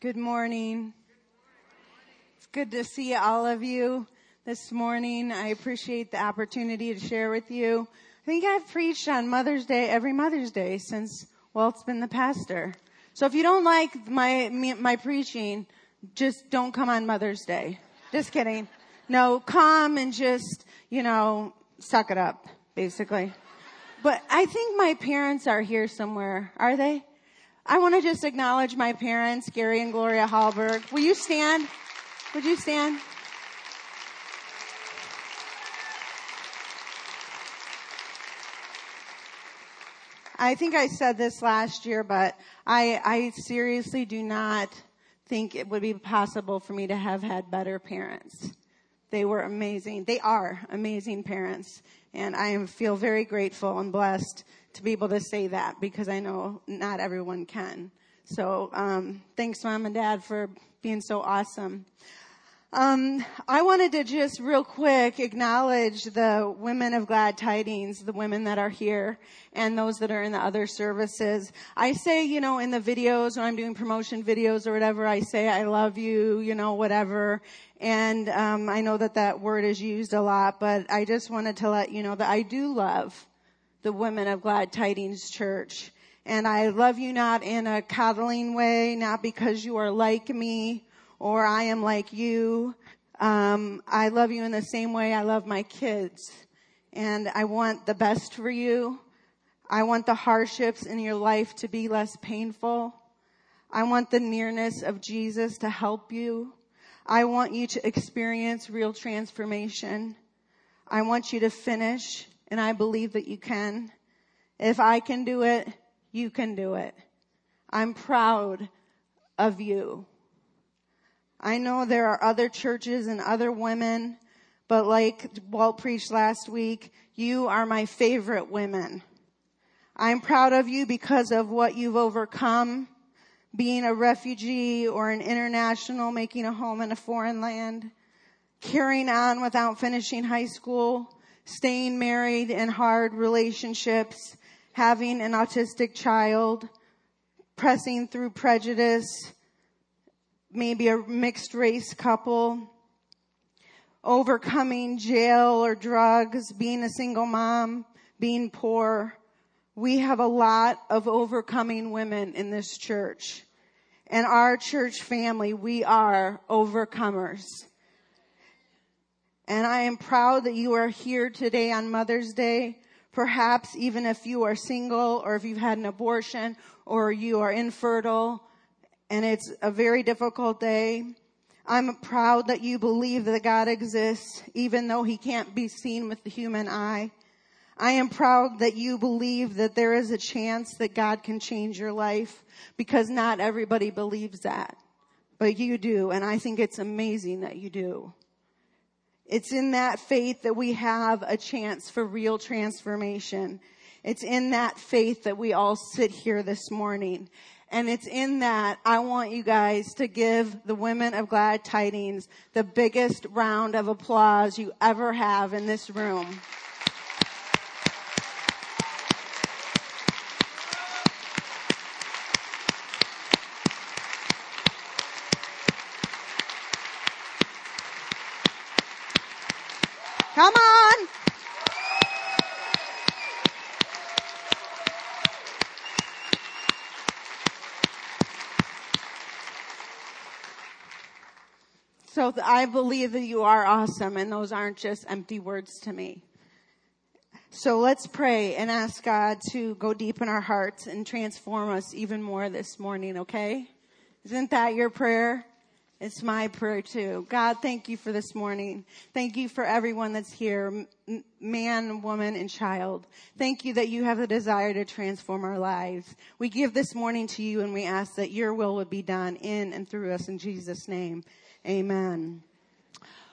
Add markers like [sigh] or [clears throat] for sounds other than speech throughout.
Good morning. It's good to see all of you this morning. I appreciate the opportunity to share with you. I think I've preached on Mother's Day every Mother's Day since Walt's been the pastor. So if you don't like my my preaching, just don't come on Mother's Day. Just kidding. No, come and just, you know, suck it up, basically. But I think my parents are here somewhere. Are they? I want to just acknowledge my parents, Gary and Gloria Hallberg. Will you stand? Would you stand? I think I said this last year, but I, I seriously do not think it would be possible for me to have had better parents. They were amazing. They are amazing parents. And I feel very grateful and blessed to be able to say that because I know not everyone can. So, um, thanks mom and dad for being so awesome. Um, I wanted to just real quick acknowledge the women of glad tidings, the women that are here and those that are in the other services. I say, you know, in the videos when I'm doing promotion videos or whatever, I say, I love you, you know, whatever. And, um, I know that that word is used a lot, but I just wanted to let you know that I do love the women of glad tidings church. And I love you not in a coddling way, not because you are like me, or I am like you. Um, I love you in the same way I love my kids. And I want the best for you. I want the hardships in your life to be less painful. I want the nearness of Jesus to help you. I want you to experience real transformation. I want you to finish, and I believe that you can. If I can do it, you can do it. I'm proud of you. I know there are other churches and other women, but like Walt preached last week, you are my favorite women. I'm proud of you because of what you've overcome, being a refugee or an international, making a home in a foreign land, carrying on without finishing high school, staying married in hard relationships, having an autistic child, pressing through prejudice, maybe a mixed race couple, overcoming jail or drugs, being a single mom, being poor. We have a lot of overcoming women in this church. And our church family, we are overcomers. And I am proud that you are here today on Mother's Day. Perhaps even if you are single or if you've had an abortion or you are infertile and it's a very difficult day. I'm proud that you believe that God exists, even though he can't be seen with the human eye. I am proud that you believe that there is a chance that God can change your life because not everybody believes that, but you do. And I think it's amazing that you do. It's in that faith that we have a chance for real transformation. It's in that faith that we all sit here this morning. And it's in that I want you guys to give the women of glad tidings the biggest round of applause you ever have in this room. Come on. I believe that you are awesome and those aren't just empty words to me. So let's pray and ask God to go deep in our hearts and transform us even more this morning, okay? Isn't that your prayer? It's my prayer too. God, thank you for this morning. Thank you for everyone that's here, man, woman, and child. Thank you that you have the desire to transform our lives. We give this morning to you and we ask that your will would be done in and through us in Jesus' name. Amen.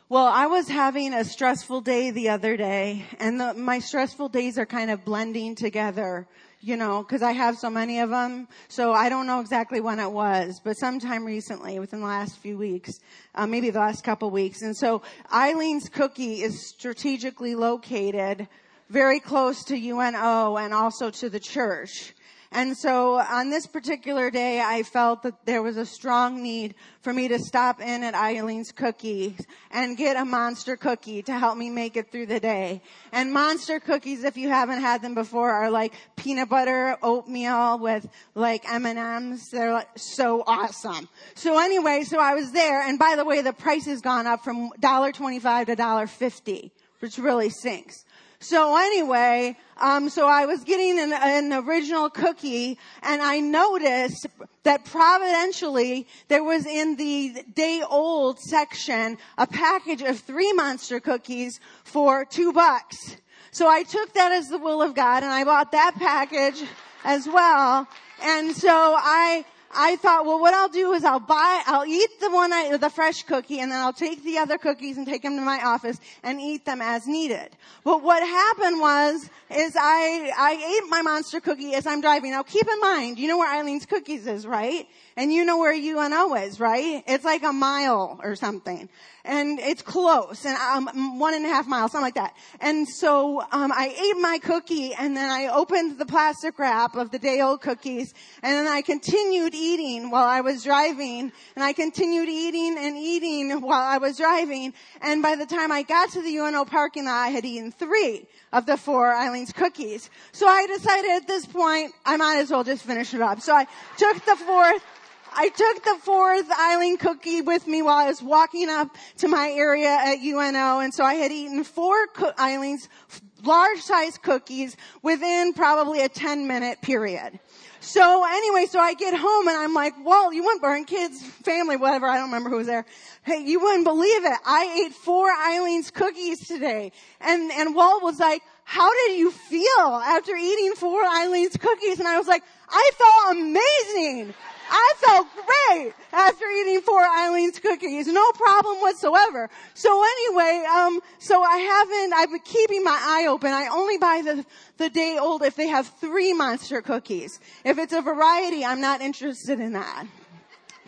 Well, I was having a stressful day the other day and the, my stressful days are kind of blending together, you know, cause I have so many of them. So I don't know exactly when it was, but sometime recently within the last few weeks, uh, maybe the last couple weeks. And so Eileen's cookie is strategically located very close to UNO and also to the church. And so on this particular day, I felt that there was a strong need for me to stop in at Eileen's Cookies and get a monster cookie to help me make it through the day. And monster cookies, if you haven't had them before, are like peanut butter oatmeal with like M&Ms. They're like so awesome. So anyway, so I was there. And by the way, the price has gone up from $1.25 to $1.50, which really sinks. So anyway, um, so I was getting an, an, original cookie, and I noticed that providentially there was in the day old section a package of three monster cookies for two bucks. So I took that as the will of God, and I bought that package as well. And so I I thought, well, what I'll do is I'll buy, I'll eat the one, I, the fresh cookie, and then I'll take the other cookies and take them to my office and eat them as needed. But what happened was, is I, I ate my monster cookie as I'm driving. Now keep in mind, you know where Eileen's Cookies is, right? And you know where UNO is, right? It's like a mile or something. And it's close, and one and a half miles, something like that. And so um, I ate my cookie, and then I opened the plastic wrap of the day old cookies, and then I continued eating while I was driving, and I continued eating and eating while I was driving. And by the time I got to the UNO parking lot, I had eaten three of the four Eileen's cookies. So I decided at this point, I might as well just finish it up. So I took the fourth I took the fourth Eileen cookie with me while I was walking up to my area at UNO. And so I had eaten four co- Eileen's large size cookies within probably a 10 minute period. So anyway, so I get home and I'm like, well, you wouldn't burn kids, family, whatever. I don't remember who was there. Hey, you wouldn't believe it. I ate four Eileen's cookies today. And, and Walt was like, how did you feel after eating four Eileen's cookies? And I was like, I felt amazing. I felt great after eating four Eileen's cookies. No problem whatsoever. So anyway, um, so I haven't, I've been keeping my eye open. I only buy the, the day old if they have three monster cookies. If it's a variety, I'm not interested in that.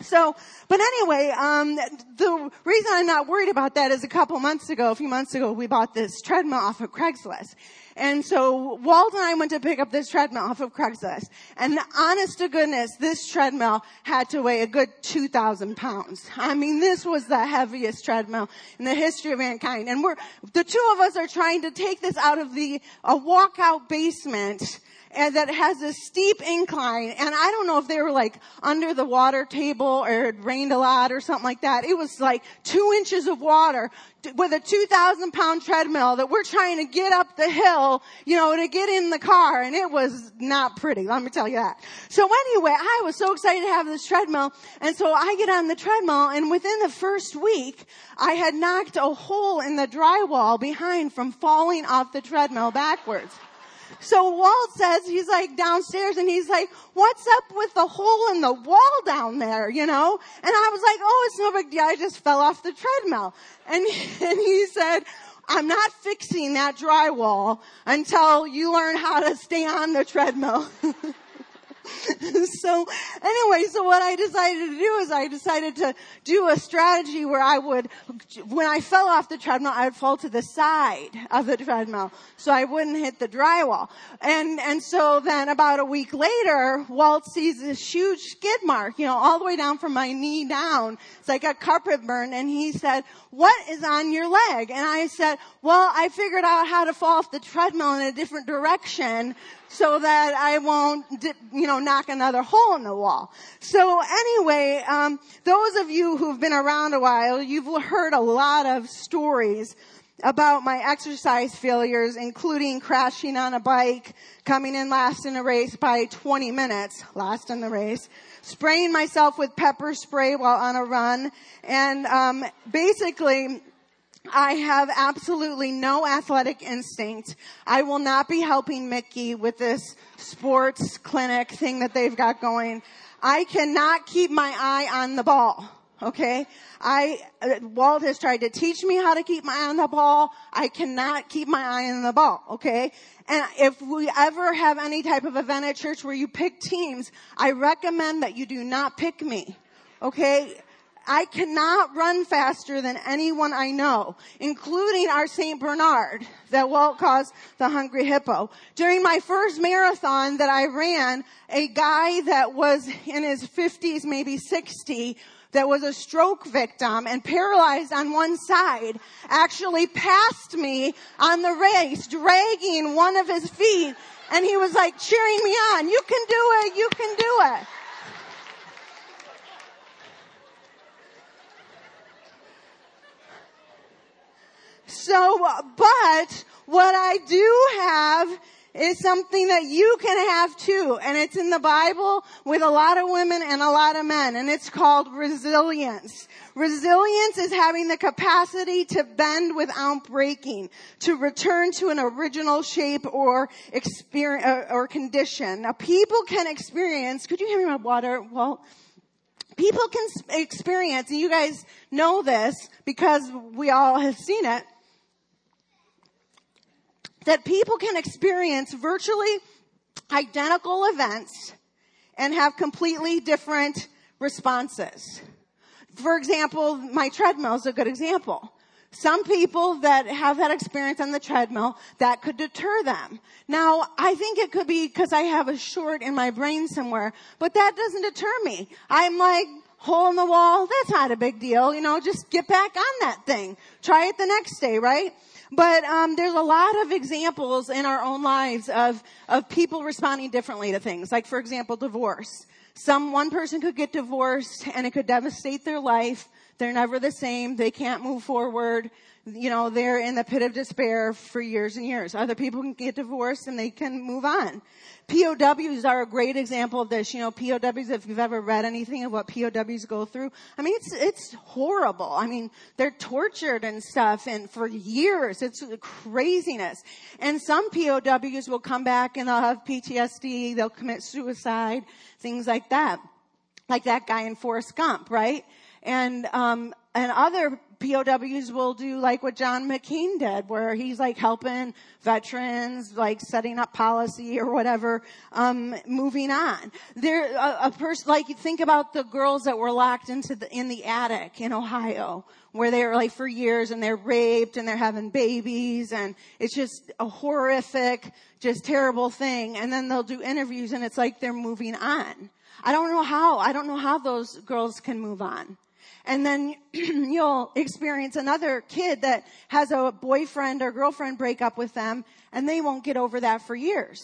So, but anyway, um, the reason I'm not worried about that is a couple months ago, a few months ago, we bought this treadmill off of Craigslist. And so Walt and I went to pick up this treadmill off of Craigslist. And honest to goodness, this treadmill had to weigh a good 2,000 pounds. I mean, this was the heaviest treadmill in the history of mankind. And we're, the two of us are trying to take this out of the, a walkout basement and that has a steep incline. And I don't know if they were like under the water table or it rained a lot or something like that. It was like two inches of water with a 2,000 pound treadmill that we're trying to get up the hill, you know, to get in the car. And it was not pretty. Let me tell you that. So anyway, I was so excited to have this treadmill. And so I get on the treadmill and within the first week, I had knocked a hole in the drywall behind from falling off the treadmill backwards. So Walt says, he's like downstairs and he's like, what's up with the hole in the wall down there, you know? And I was like, oh, it's no big deal. I just fell off the treadmill. And, [laughs] and he said, I'm not fixing that drywall until you learn how to stay on the treadmill. [laughs] [laughs] so anyway, so what I decided to do is I decided to do a strategy where I would, when I fell off the treadmill, I would fall to the side of the treadmill so I wouldn't hit the drywall. And, and so then about a week later, Walt sees this huge skid mark, you know, all the way down from my knee down. It's like a carpet burn. And he said, what is on your leg? And I said, well, I figured out how to fall off the treadmill in a different direction so that I won't, you know, knock another hole in the wall. So anyway, um, those of you who've been around a while, you've heard a lot of stories about my exercise failures, including crashing on a bike, coming in last in a race by 20 minutes, last in the race, spraying myself with pepper spray while on a run, and um, basically I have absolutely no athletic instinct. I will not be helping Mickey with this sports clinic thing that they've got going. I cannot keep my eye on the ball. Okay. I, uh, Walt has tried to teach me how to keep my eye on the ball. I cannot keep my eye on the ball. Okay. And if we ever have any type of event at church where you pick teams, I recommend that you do not pick me. Okay I cannot run faster than anyone I know, including our St. Bernard that Walt calls the hungry hippo. During my first marathon that I ran, a guy that was in his 50s, maybe 60, that was a stroke victim and paralyzed on one side actually passed me on the race, dragging one of his feet. And he was like cheering me on. You can do it. You can do it. So, but what I do have is something that you can have too. And it's in the Bible with a lot of women and a lot of men. And it's called resilience. Resilience is having the capacity to bend without breaking, to return to an original shape or experience uh, or condition. Now people can experience, could you hand me my water? Well, people can experience, and you guys know this because we all have seen it, that people can experience virtually identical events and have completely different responses. For example, my treadmill is a good example. Some people that have that experience on the treadmill, that could deter them. Now, I think it could be because I have a short in my brain somewhere, but that doesn't deter me. I'm like, hole in the wall, that's not a big deal, you know, just get back on that thing. Try it the next day, right? But um, there's a lot of examples in our own lives of of people responding differently to things. Like for example, divorce. Some one person could get divorced and it could devastate their life. They're never the same. They can't move forward. You know, they're in the pit of despair for years and years. Other people can get divorced and they can move on. POWs are a great example of this. You know, POWs, if you've ever read anything of what POWs go through, I mean, it's, it's horrible. I mean, they're tortured and stuff and for years. It's craziness. And some POWs will come back and they'll have PTSD, they'll commit suicide, things like that. Like that guy in Forrest Gump, right? And, um, and other POWs will do like what John McCain did, where he's like helping veterans, like setting up policy or whatever, um, moving on. There, a, a person, like you think about the girls that were locked into the, in the attic in Ohio, where they were like for years and they're raped and they're having babies and it's just a horrific, just terrible thing. And then they'll do interviews and it's like they're moving on. I don't know how, I don't know how those girls can move on. And then [clears throat] you'll experience another kid that has a boyfriend or girlfriend break up with them and they won't get over that for years.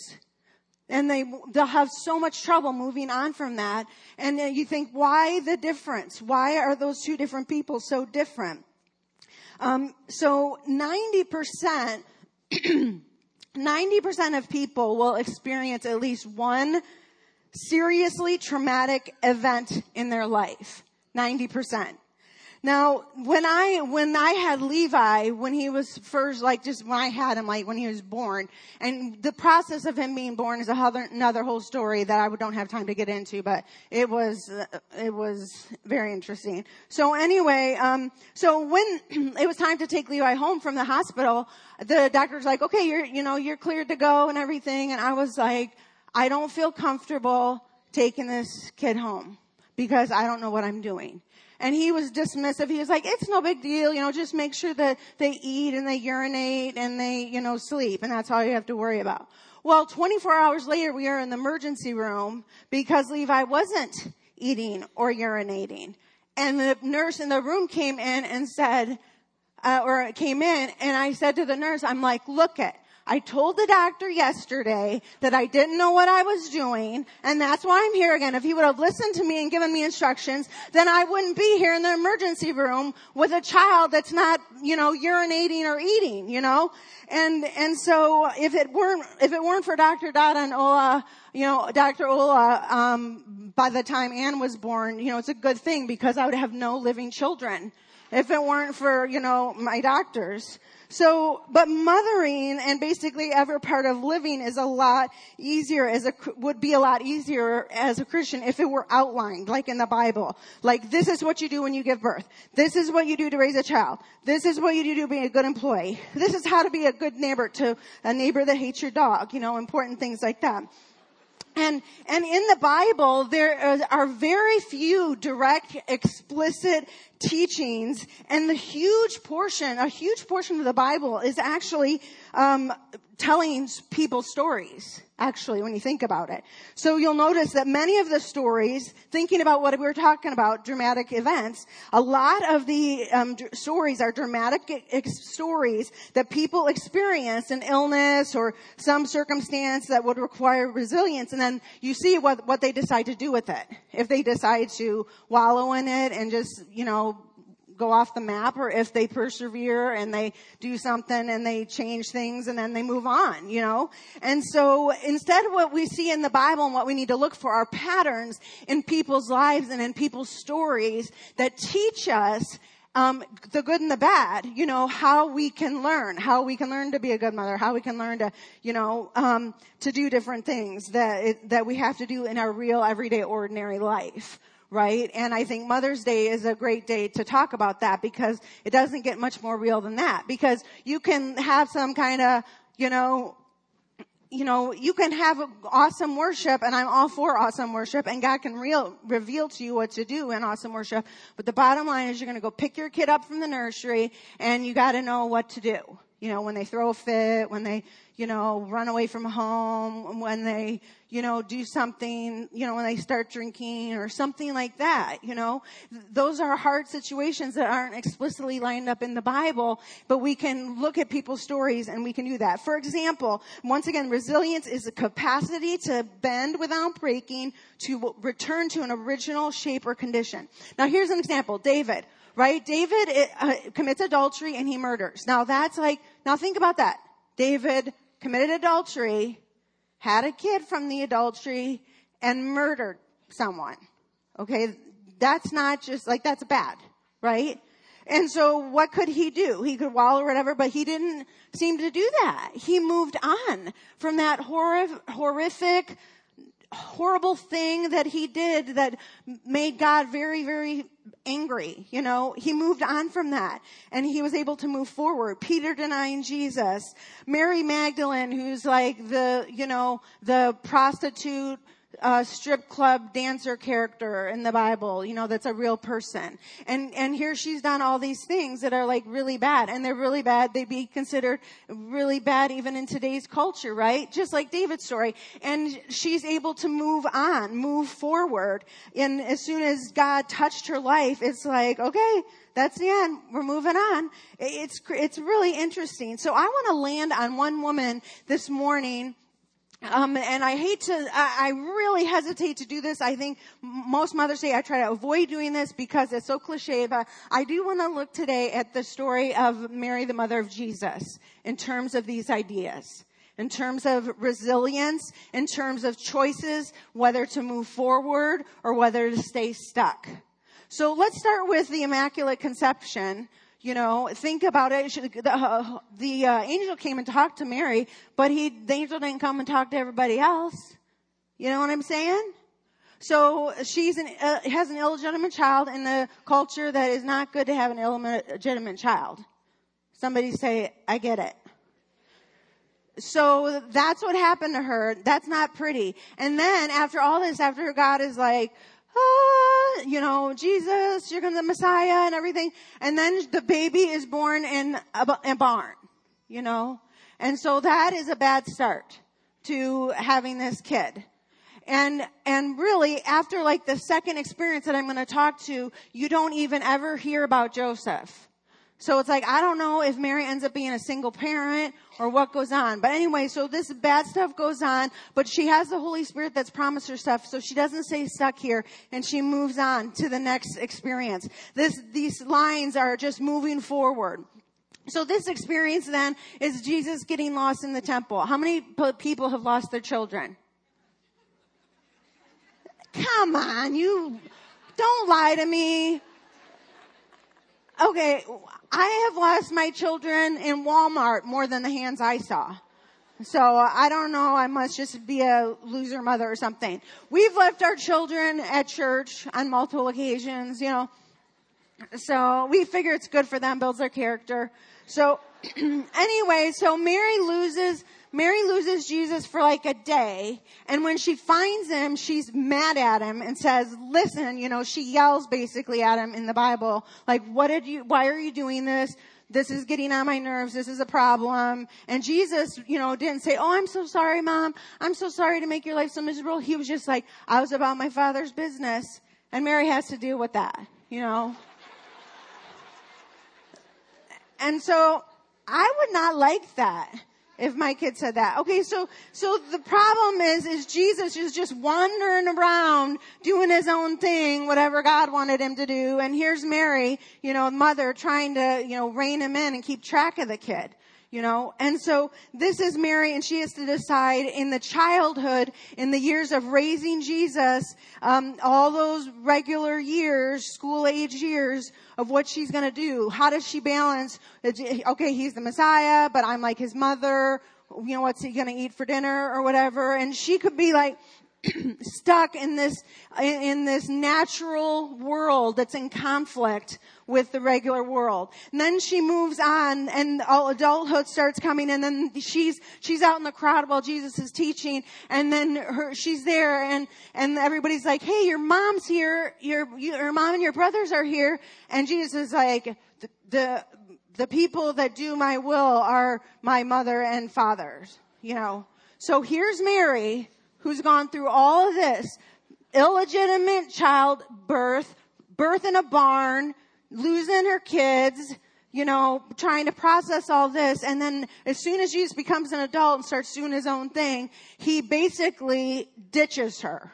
And they, they'll have so much trouble moving on from that. And you think, why the difference? Why are those two different people so different? Um, so 90%, 90% [clears throat] of people will experience at least one seriously traumatic event in their life. 90%. Now, when I, when I had Levi, when he was first, like just when I had him, like when he was born, and the process of him being born is other, another whole story that I don't have time to get into, but it was, it was very interesting. So anyway, um, so when [clears throat] it was time to take Levi home from the hospital, the doctor's like, okay, you're, you know, you're cleared to go and everything, and I was like, I don't feel comfortable taking this kid home because I don't know what I'm doing. And he was dismissive. He was like, it's no big deal, you know, just make sure that they eat and they urinate and they, you know, sleep and that's all you have to worry about. Well, 24 hours later, we are in the emergency room because Levi wasn't eating or urinating. And the nurse in the room came in and said, uh, or came in and I said to the nurse, I'm like, look it, I told the doctor yesterday that I didn't know what I was doing, and that's why I'm here again. If he would have listened to me and given me instructions, then I wouldn't be here in the emergency room with a child that's not, you know, urinating or eating, you know? And, and so if it weren't, if it weren't for Dr. Dada and Ola, you know, Dr. Ola, um, by the time Anne was born, you know, it's a good thing because I would have no living children if it weren't for, you know, my doctors. So, but mothering and basically every part of living is a lot easier as a, would be a lot easier as a Christian if it were outlined, like in the Bible. Like, this is what you do when you give birth. This is what you do to raise a child. This is what you do to be a good employee. This is how to be a good neighbor to a neighbor that hates your dog, you know, important things like that. And, and in the Bible, there are very few direct, explicit teachings, and the huge portion, a huge portion of the Bible is actually um, telling people stories, actually, when you think about it. So you'll notice that many of the stories, thinking about what we were talking about, dramatic events, a lot of the um, stories are dramatic ex- stories that people experience an illness or some circumstance that would require resilience, and then you see what, what they decide to do with it. If they decide to wallow in it and just, you know, go off the map or if they persevere and they do something and they change things and then they move on, you know? And so instead of what we see in the Bible and what we need to look for are patterns in people's lives and in people's stories that teach us um, the good and the bad, you know, how we can learn, how we can learn to be a good mother, how we can learn to, you know, um, to do different things that it, that we have to do in our real, everyday, ordinary life right? And I think Mother's Day is a great day to talk about that because it doesn't get much more real than that because you can have some kind of, you know, you know, you can have awesome worship and I'm all for awesome worship and God can real, reveal to you what to do in awesome worship. But the bottom line is you're going to go pick your kid up from the nursery and you got to know what to do. You know, when they throw a fit, when they, you know, run away from home, when they, you know, do something, you know, when they start drinking or something like that, you know. Those are hard situations that aren't explicitly lined up in the Bible, but we can look at people's stories and we can do that. For example, once again, resilience is a capacity to bend without breaking, to return to an original shape or condition. Now here's an example. David, right? David uh, commits adultery and he murders. Now that's like, now think about that. David committed adultery, had a kid from the adultery, and murdered someone. Okay? That's not just like, that's bad, right? And so what could he do? He could wallow or whatever, but he didn't seem to do that. He moved on from that horrific, horrible thing that he did that made God very, very angry. You know, he moved on from that and he was able to move forward. Peter denying Jesus. Mary Magdalene, who's like the, you know, the prostitute uh, strip club dancer character in the Bible, you know, that's a real person. And, and here she's done all these things that are like really bad and they're really bad. They'd be considered really bad even in today's culture, right? Just like David's story. And she's able to move on, move forward. And as soon as God touched her life, it's like, okay, that's the end. We're moving on. It's, it's really interesting. So I want to land on one woman this morning um, and I hate to, I, I, really hesitate to do this. I think most mothers say I try to avoid doing this because it's so cliche, but I do want to look today at the story of Mary, the mother of Jesus, in terms of these ideas. In terms of resilience, in terms of choices, whether to move forward or whether to stay stuck. So let's start with the Immaculate Conception, you know, think about it. The, uh, the uh, angel came and talked to Mary, but he, the angel didn't come and talk to everybody else. You know what I'm saying? So she's an, uh, has an illegitimate child in the culture that is not good to have an illegitimate child. Somebody say, I get it. So that's what happened to her. That's not pretty. And then after all this, after God is like, ah, you know, Jesus, you're going to the Messiah and everything. And then the baby is born in a, a barn, you know. And so that is a bad start to having this kid. And, and really, after like the second experience that I'm going to talk to, you don't even ever hear about Joseph. So it's like, I don't know if Mary ends up being a single parent or what goes on. But anyway, so this bad stuff goes on, but she has the Holy Spirit that's promised her stuff, so she doesn't stay stuck here and she moves on to the next experience. This, these lines are just moving forward. So this experience then is Jesus getting lost in the temple. How many people have lost their children? Come on, you don't lie to me. Okay, I have lost my children in Walmart more than the hands I saw. So uh, I don't know, I must just be a loser mother or something. We've left our children at church on multiple occasions, you know. So we figure it's good for them, builds their character. So [clears throat] anyway, so Mary loses Mary loses Jesus for like a day, and when she finds him, she's mad at him and says, listen, you know, she yells basically at him in the Bible, like, what did you, why are you doing this? This is getting on my nerves. This is a problem. And Jesus, you know, didn't say, Oh, I'm so sorry, mom. I'm so sorry to make your life so miserable. He was just like, I was about my father's business. And Mary has to deal with that, you know. And so I would not like that if my kid said that. Okay, so, so the problem is, is Jesus is just wandering around doing his own thing, whatever God wanted him to do. And here's Mary, you know, mother trying to, you know, rein him in and keep track of the kid you know? And so this is mary and she has to decide in the childhood in the years of raising jesus um, all those regular years school age years of what she's to do. How does she balance okay he's the messiah but i'm like his mother. You know what's he to eat for dinner or whatever? And she could be like [clears throat] stuck in this in this natural world that's in conflict with the regular world. And then she moves on and all adulthood starts coming and then she's she's out in the crowd while Jesus is teaching and then her she's there and and everybody's like, "Hey, your mom's here. Your your mom and your brothers are here." And Jesus is like, "The the, the people that do my will are my mother and fathers." You know. So here's Mary who's gone through all of this illegitimate childbirth, birth in a barn, losing her kids, you know, trying to process all this. And then as soon as Jesus becomes an adult and starts doing his own thing, he basically ditches her,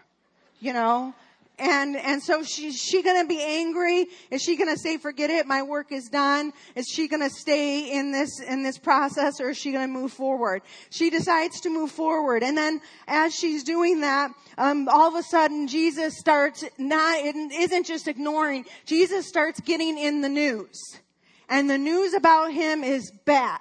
you know, and, and so she, she gonna be angry? Is she gonna say, forget it, my work is done? Is she gonna stay in this, in this process or is she gonna move forward? She decides to move forward. And then as she's doing that, um, all of a sudden Jesus starts not, isn't just ignoring, Jesus starts getting in the news. And the news about him is bad.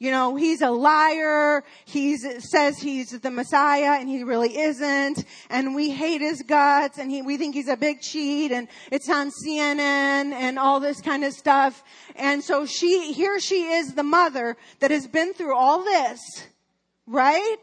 You know, he's a liar. He says he's the Messiah and he really isn't. And we hate his guts and he, we think he's a big cheat and it's on CNN and all this kind of stuff. And so she, here she is the mother that has been through all this, right?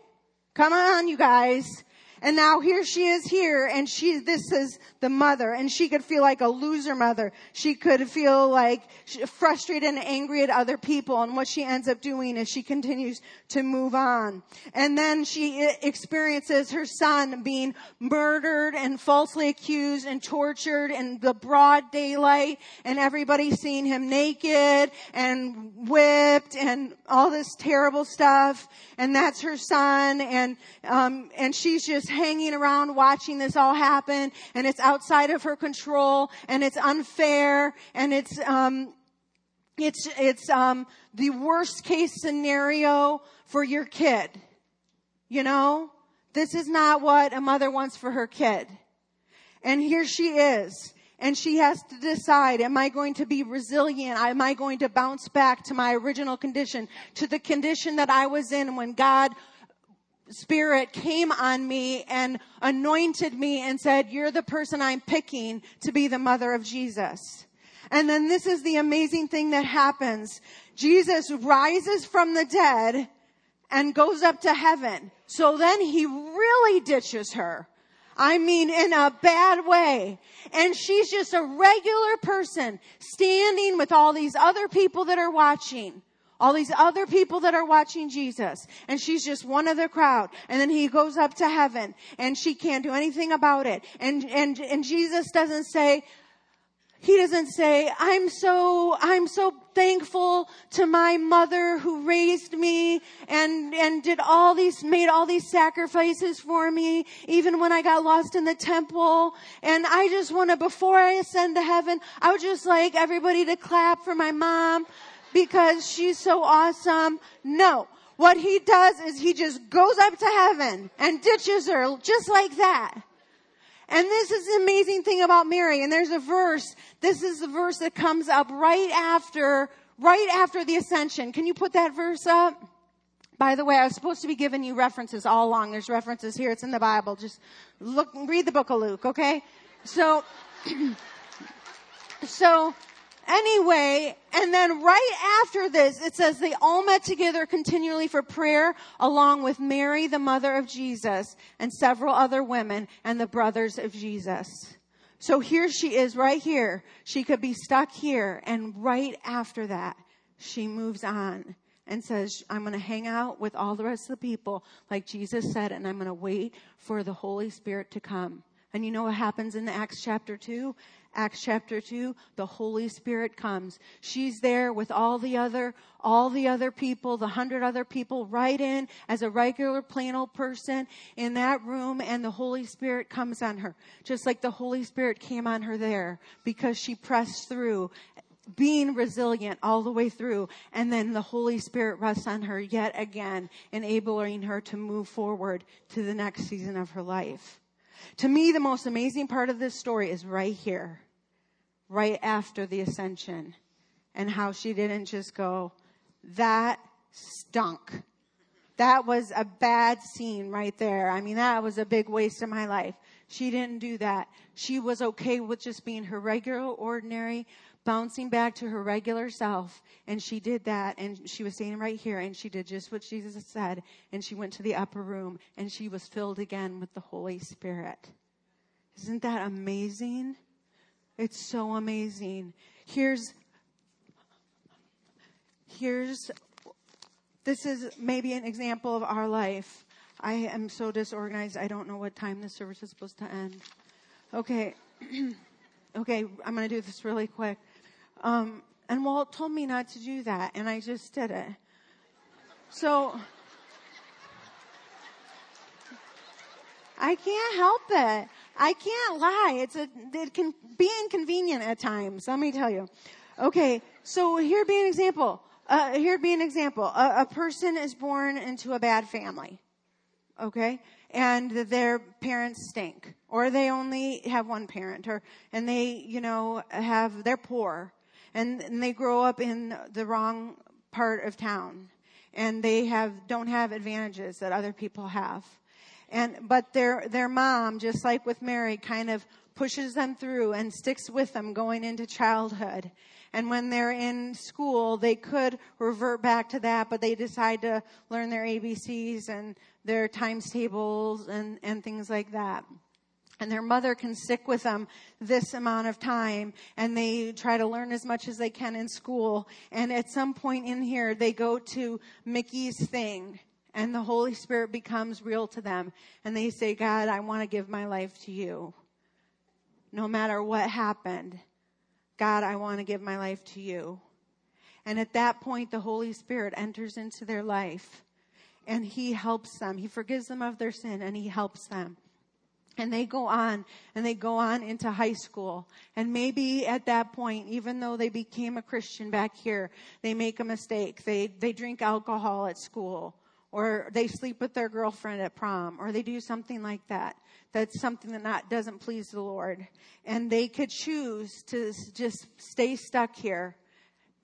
Come on, you guys. And now here she is here and she, this is the mother and she could feel like a loser mother. She could feel like frustrated and angry at other people and what she ends up doing is she continues to move on. And then she experiences her son being murdered and falsely accused and tortured in the broad daylight and everybody seeing him naked and whipped and all this terrible stuff. And that's her son and, um, and she's just hanging around watching this all happen and it's outside of her control and it's unfair and it's, um, it's, it's, um, the worst case scenario for your kid. You know? This is not what a mother wants for her kid. And here she is. And she has to decide, am I going to be resilient? Am I going to bounce back to my original condition, to the condition that I was in when God Spirit came on me and anointed me and said, you're the person I'm picking to be the mother of Jesus. And then this is the amazing thing that happens. Jesus rises from the dead and goes up to heaven. So then he really ditches her. I mean, in a bad way. And she's just a regular person standing with all these other people that are watching. All these other people that are watching Jesus. And she's just one of the crowd. And then he goes up to heaven and she can't do anything about it. And, and, and Jesus doesn't say, he doesn't say, I'm so, I'm so thankful to my mother who raised me and, and did all these, made all these sacrifices for me, even when I got lost in the temple. And I just want to, before I ascend to heaven, I would just like everybody to clap for my mom because she's so awesome. No. What he does is he just goes up to heaven and ditches her just like that. And this is the amazing thing about Mary. And there's a verse. This is the verse that comes up right after, right after the ascension. Can you put that verse up? By the way, I was supposed to be giving you references all along. There's references here. It's in the Bible. Just look, read the book of Luke, okay? So, [clears throat] So anyway, and then right after this, it says they all met together continually for prayer along with Mary, the mother of Jesus, and several other women and the brothers of Jesus. So here she is right here. She could be stuck here. And right after that, she moves on and says, I'm going to hang out with all the rest of the people, like Jesus said, and I'm going to wait for the Holy Spirit to come. And you know what happens in the Acts chapter 2? Acts chapter 2, the Holy Spirit comes. She's there with all the other, all the other people, the hundred other people right in as a regular plain old person in that room and the Holy Spirit comes on her. Just like the Holy Spirit came on her there because she pressed through being resilient all the way through. And then the Holy Spirit rests on her yet again, enabling her to move forward to the next season of her life. To me, the most amazing part of this story is right here, right after the ascension, and how she didn't just go, that stunk. That was a bad scene right there. I mean, that was a big waste of my life. She didn't do that. She was okay with just being her regular, ordinary, bouncing back to her regular self. And she did that. And she was standing right here and she did just what Jesus said. And she went to the upper room and she was filled again with the Holy Spirit. Isn't that amazing? It's so amazing. Here's, here's, this is maybe an example of our life. I am so disorganized. I don't know what time the service is supposed to end. Okay. [clears throat] okay, I'm going to do this really quick. Um, and Walt told me not to do that, and I just did it. So, I can't help it. I can't lie. It's a, it can be inconvenient at times. Let me tell you. Okay, so here be an example. Uh, here be an example. A, a person is born into a bad family. Okay? And their parents stink. Or they only have one parent. Or, and they, you know, have, they're poor and, and they grow up in the wrong part of town and they have don't have advantages that other people have and but their their mom just like with mary kind of pushes them through and sticks with them going into childhood. And when they're in school they could revert back to that but they decide to learn their abcs and their times tables and and things like that. And their mother can stick with them this amount of time and they try to learn as much as they can in school. And at some point in here they go to mickey's thing and the holy spirit becomes real to them and they say god i want to give my life to you. No matter what happened god i want to give my life to you. And at that point the holy spirit enters into their life and he helps them. He forgives them of their sin and he helps them. And they go on and they go on into high school. And maybe at that point, even though they became a Christian back here, they make a mistake. They, they drink alcohol at school or they sleep with their girlfriend at prom or they do something like that. That's something that not, doesn't please the Lord. And they could choose to just stay stuck here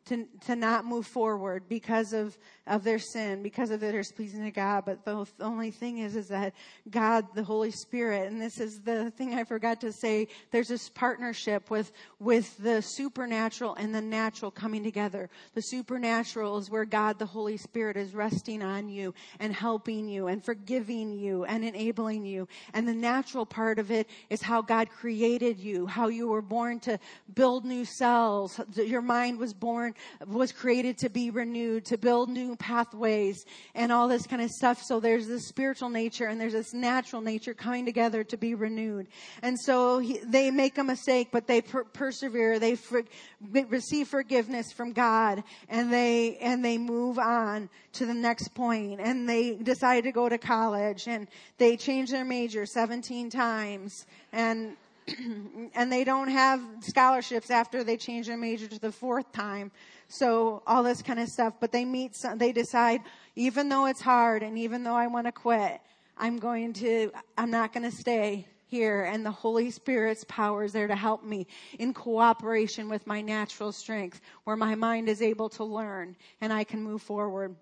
to, to not move forward because of, of their sin, because of their displeasing to God. But the only thing is, is that God, the Holy Spirit, and this is the thing I forgot to say, there's this partnership with, with the supernatural and the natural coming together. The supernatural is where God, the Holy Spirit, is resting on you and helping you and forgiving you and enabling you. And the natural part of it is how God created you, how you were born to build new cells. Your mind was born was created to be renewed, to build new pathways and all this kind of stuff. So there's this spiritual nature and there's this natural nature coming together to be renewed. And so he, they make a mistake, but they per- persevere. They for, receive forgiveness from God and they, and they move on to the next point and they decide to go to college and they change their major 17 times and [clears throat] and they don't have scholarships after they change their major to the fourth time. So all this kind of stuff, but they meet, some, they decide, even though it's hard and even though I want to quit, I'm going to, I'm not going to stay here and the Holy Spirit's power is there to help me in cooperation with my natural strength where my mind is able to learn and I can move forward.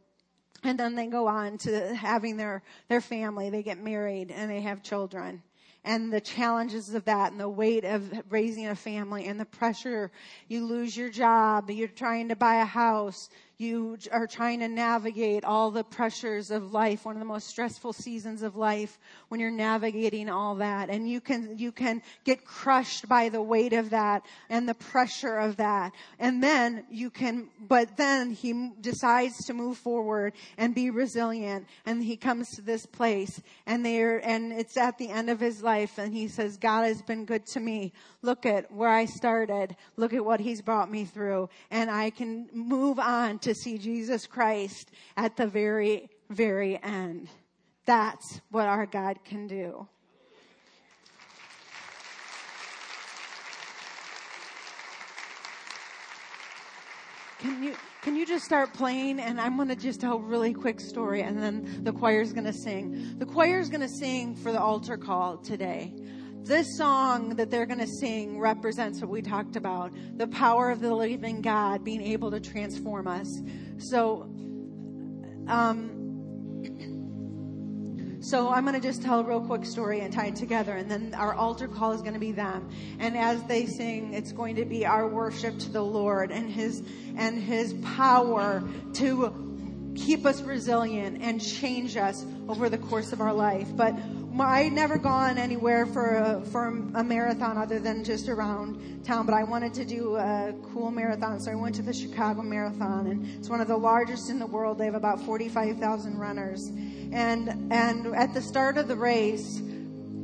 And then they go on to having their, their family. They get married and they have children and the challenges of that and the weight of raising a family and the pressure. You lose your job. You're trying to buy a house you are trying to navigate all the pressures of life, one of the most stressful seasons of life when you're navigating all that. And you can, you can get crushed by the weight of that and the pressure of that. And then you can, but then he decides to move forward and be resilient. And he comes to this place and there, and it's at the end of his life and he says, God has been good to me. Look at where I started. Look at what he's brought me through. And I can move on to to see Jesus Christ at the very, very end. That's what our God can do. Can you can you just start playing and I'm going to just tell a really quick story and then the choir's going to sing. The choir's going to sing for the altar call today this song that they're going to sing represents what we talked about the power of the living God being able to transform us. So, um, so I'm going to just tell a real quick story and tie it together, and then our altar call is going to be them. And as they sing, it's going to be our worship to the Lord and His and His power to keep us resilient and change us over the course of our life. But I'd never gone anywhere for a, for a marathon other than just around town, but I wanted to do a cool marathon, so I went to the Chicago Marathon, and it's one of the largest in the world. They have about 45,000 runners, and and at the start of the race,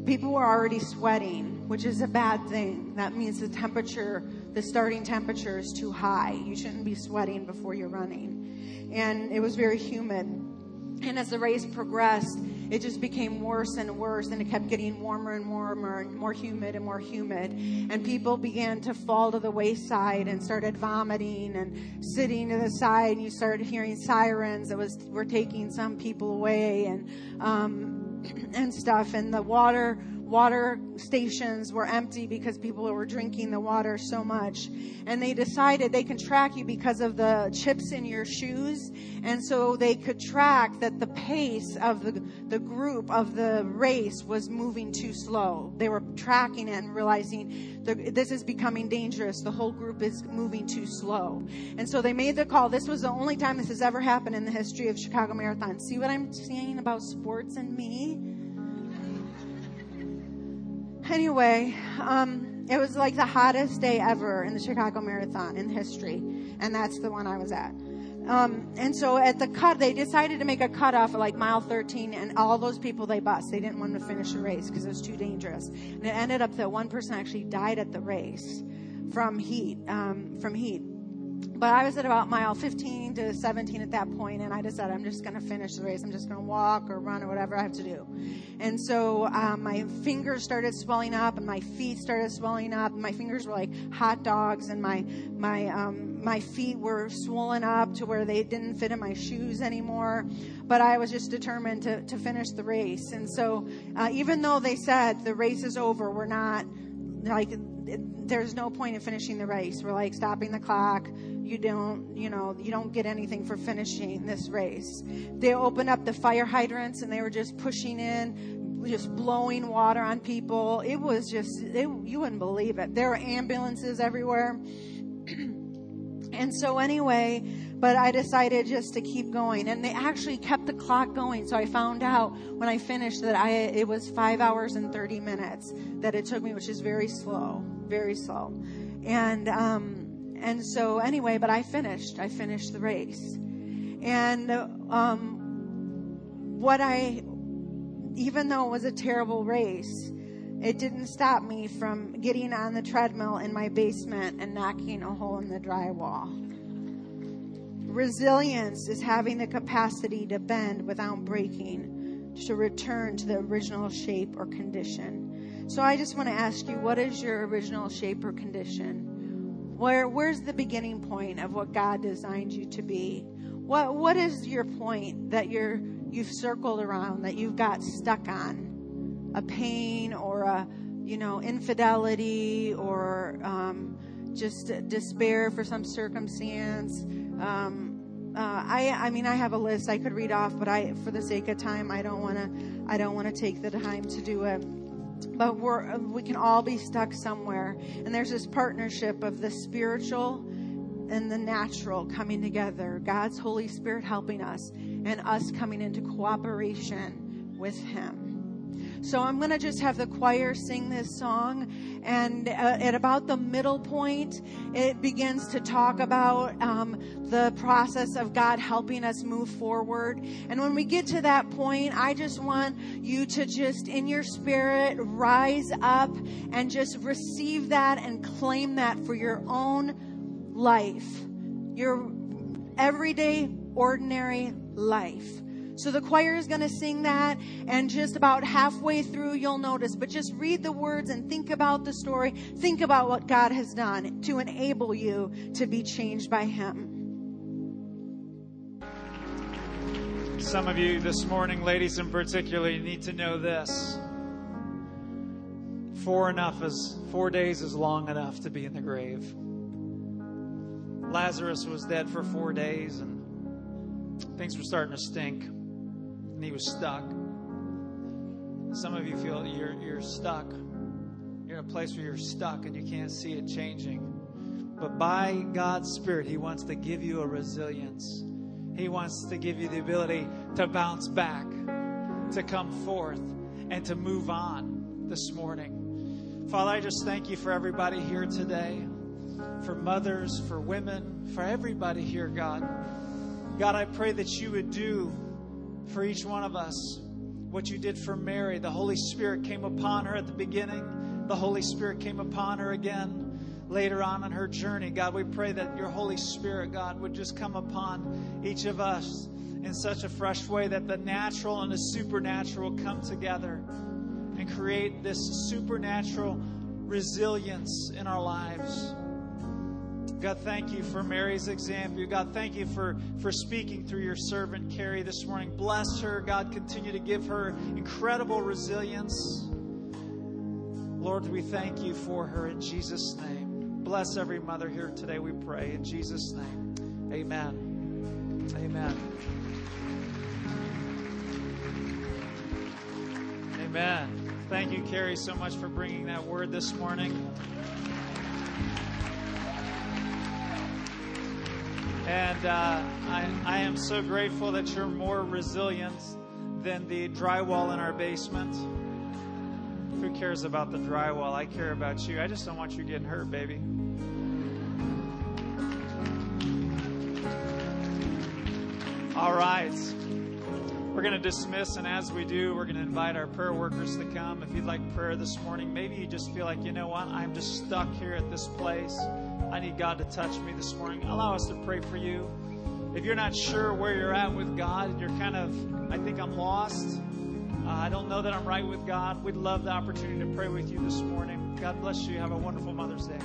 people were already sweating, which is a bad thing. That means the temperature, the starting temperature, is too high. You shouldn't be sweating before you're running, and it was very humid. And as the race progressed, it just became worse and worse and it kept getting warmer and warmer and more humid and more humid. And people began to fall to the wayside and started vomiting and sitting to the side and you started hearing sirens that was were taking some people away and um, [clears throat] and stuff. And the water water stations were empty because people were drinking the water so much. And they decided they can track you because of the chips in your shoes. And so they could track that the pace of the, the group of the race was moving too slow. They were tracking it and realizing this is becoming dangerous. The whole group is moving too slow. And so they made the call. This was the only time this has ever happened in the history of Chicago Marathon. See what I'm saying about sports and me? Anyway, um, it was like the hottest day ever in the Chicago Marathon in history, and that's the one I was at. Um, and so at the cut, they decided to make a cutoff at like mile 13, and all those people they bust. They didn't want to finish the race because it was too dangerous. And it ended up that one person actually died at the race from heat. Um, from heat. But I was at about mile 15 to 17 at that point, and I decided I'm just going to finish the race. I'm just going to walk or run or whatever I have to do. And so um, my fingers started swelling up, and my feet started swelling up. My fingers were like hot dogs, and my my um, my feet were swollen up to where they didn't fit in my shoes anymore. But I was just determined to to finish the race. And so uh, even though they said the race is over, we're not like there's no point in finishing the race. We're like stopping the clock. You don't, you know, you don't get anything for finishing this race. They opened up the fire hydrants and they were just pushing in, just blowing water on people. It was just, it, you wouldn't believe it. There were ambulances everywhere. [clears throat] and so anyway, but I decided just to keep going. And they actually kept the clock going. So I found out when I finished that I, it was five hours and 30 minutes that it took me, which is very slow, very slow. And, um, and so anyway, but I finished, I finished the race. And, um, what I, even though it was a terrible race, it didn't stop me from getting on the treadmill in my basement and knocking a hole in the drywall. Resilience is having the capacity to bend without breaking, to return to the original shape or condition. So I just want to ask you, what is your original shape or condition? Where, where's the beginning point of what God designed you to be? What, what is your point that you're, you've circled around, that you've got stuck on? A pain or a, you know, infidelity or um, just despair for some circumstance? Um, uh, I, I mean, I have a list I could read off, but I, for the sake of time, I don't want to, I don't want to take the time to do it. But we're, uh, we can all be stuck somewhere. And there's this partnership of the spiritual and the natural coming together. God's Holy Spirit helping us and us coming into cooperation with Him. So I'm going to just have the choir sing this song. And uh, at about the middle point, it begins to talk about um, the process of God helping us move forward. And when we get to that point, I just want you to just, in your spirit, rise up and just receive that and claim that for your own life, your everyday, ordinary life. So the choir is going to sing that, and just about halfway through, you'll notice. But just read the words and think about the story. Think about what God has done to enable you to be changed by Him. Some of you this morning, ladies in particular, need to know this. Four enough is four days is long enough to be in the grave. Lazarus was dead for four days and things were starting to stink and he was stuck. Some of you feel you're, you're stuck. You're in a place where you're stuck and you can't see it changing. But by God's Spirit, He wants to give you a resilience. He wants to give you the ability to bounce back, to come forth, and to move on this morning. Father, I just thank you for everybody here today, for mothers, for women, for everybody here, God. God, I pray that you would do for each one of us. What you did for Mary, the Holy Spirit came upon her at the beginning, the Holy Spirit came upon her again later on in her journey. God, we pray that your Holy Spirit, God, would just come upon each of us in such a fresh way that the natural and the supernatural come together and create this supernatural resilience in our lives. God, thank you for Mary's example. God, thank you for, for speaking through your servant, Carrie, this morning. Bless her. God, continue to give her incredible resilience. Lord, we thank you for her in Jesus' name. Bless every mother here today, we pray. In Jesus' name, amen. Amen. Amen. Thank you, Carrie, so much for bringing that word this morning. And uh, I, I am so grateful that you're more resilient than the drywall in our basement. Who cares about the drywall? I care about you. I just don't want you getting hurt, baby. All right. We're going to dismiss, and as we do, we're going to invite our prayer workers to come. If you'd like prayer this morning, maybe you just feel like, you know what, I'm just stuck here at this place. I need God to touch me this morning. Allow us to pray for you. If you're not sure where you're at with God, you're kind of, I think I'm lost. Uh, I don't know that I'm right with God. We'd love the opportunity to pray with you this morning. God bless you. Have a wonderful Mother's Day.